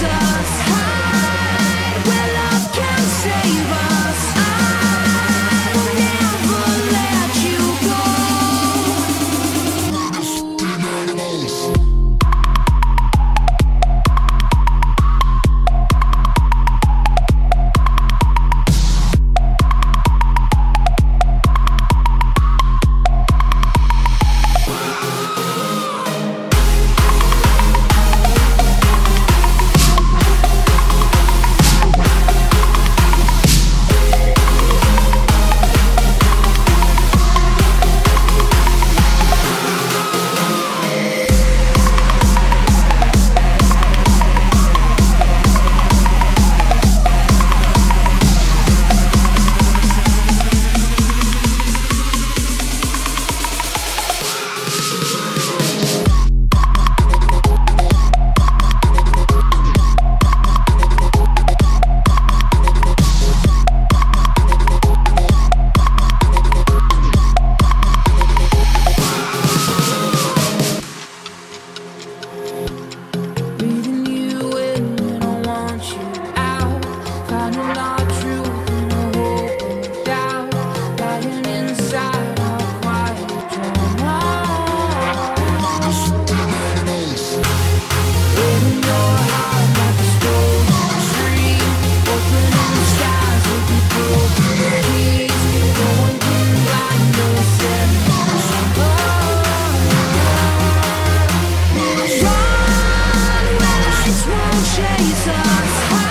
desire chase us high.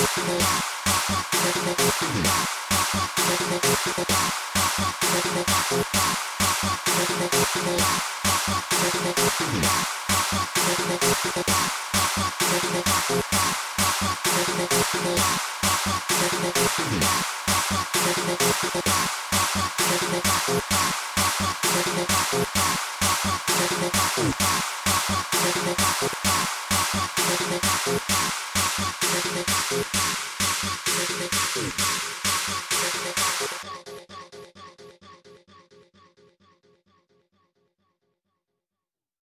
Yeah.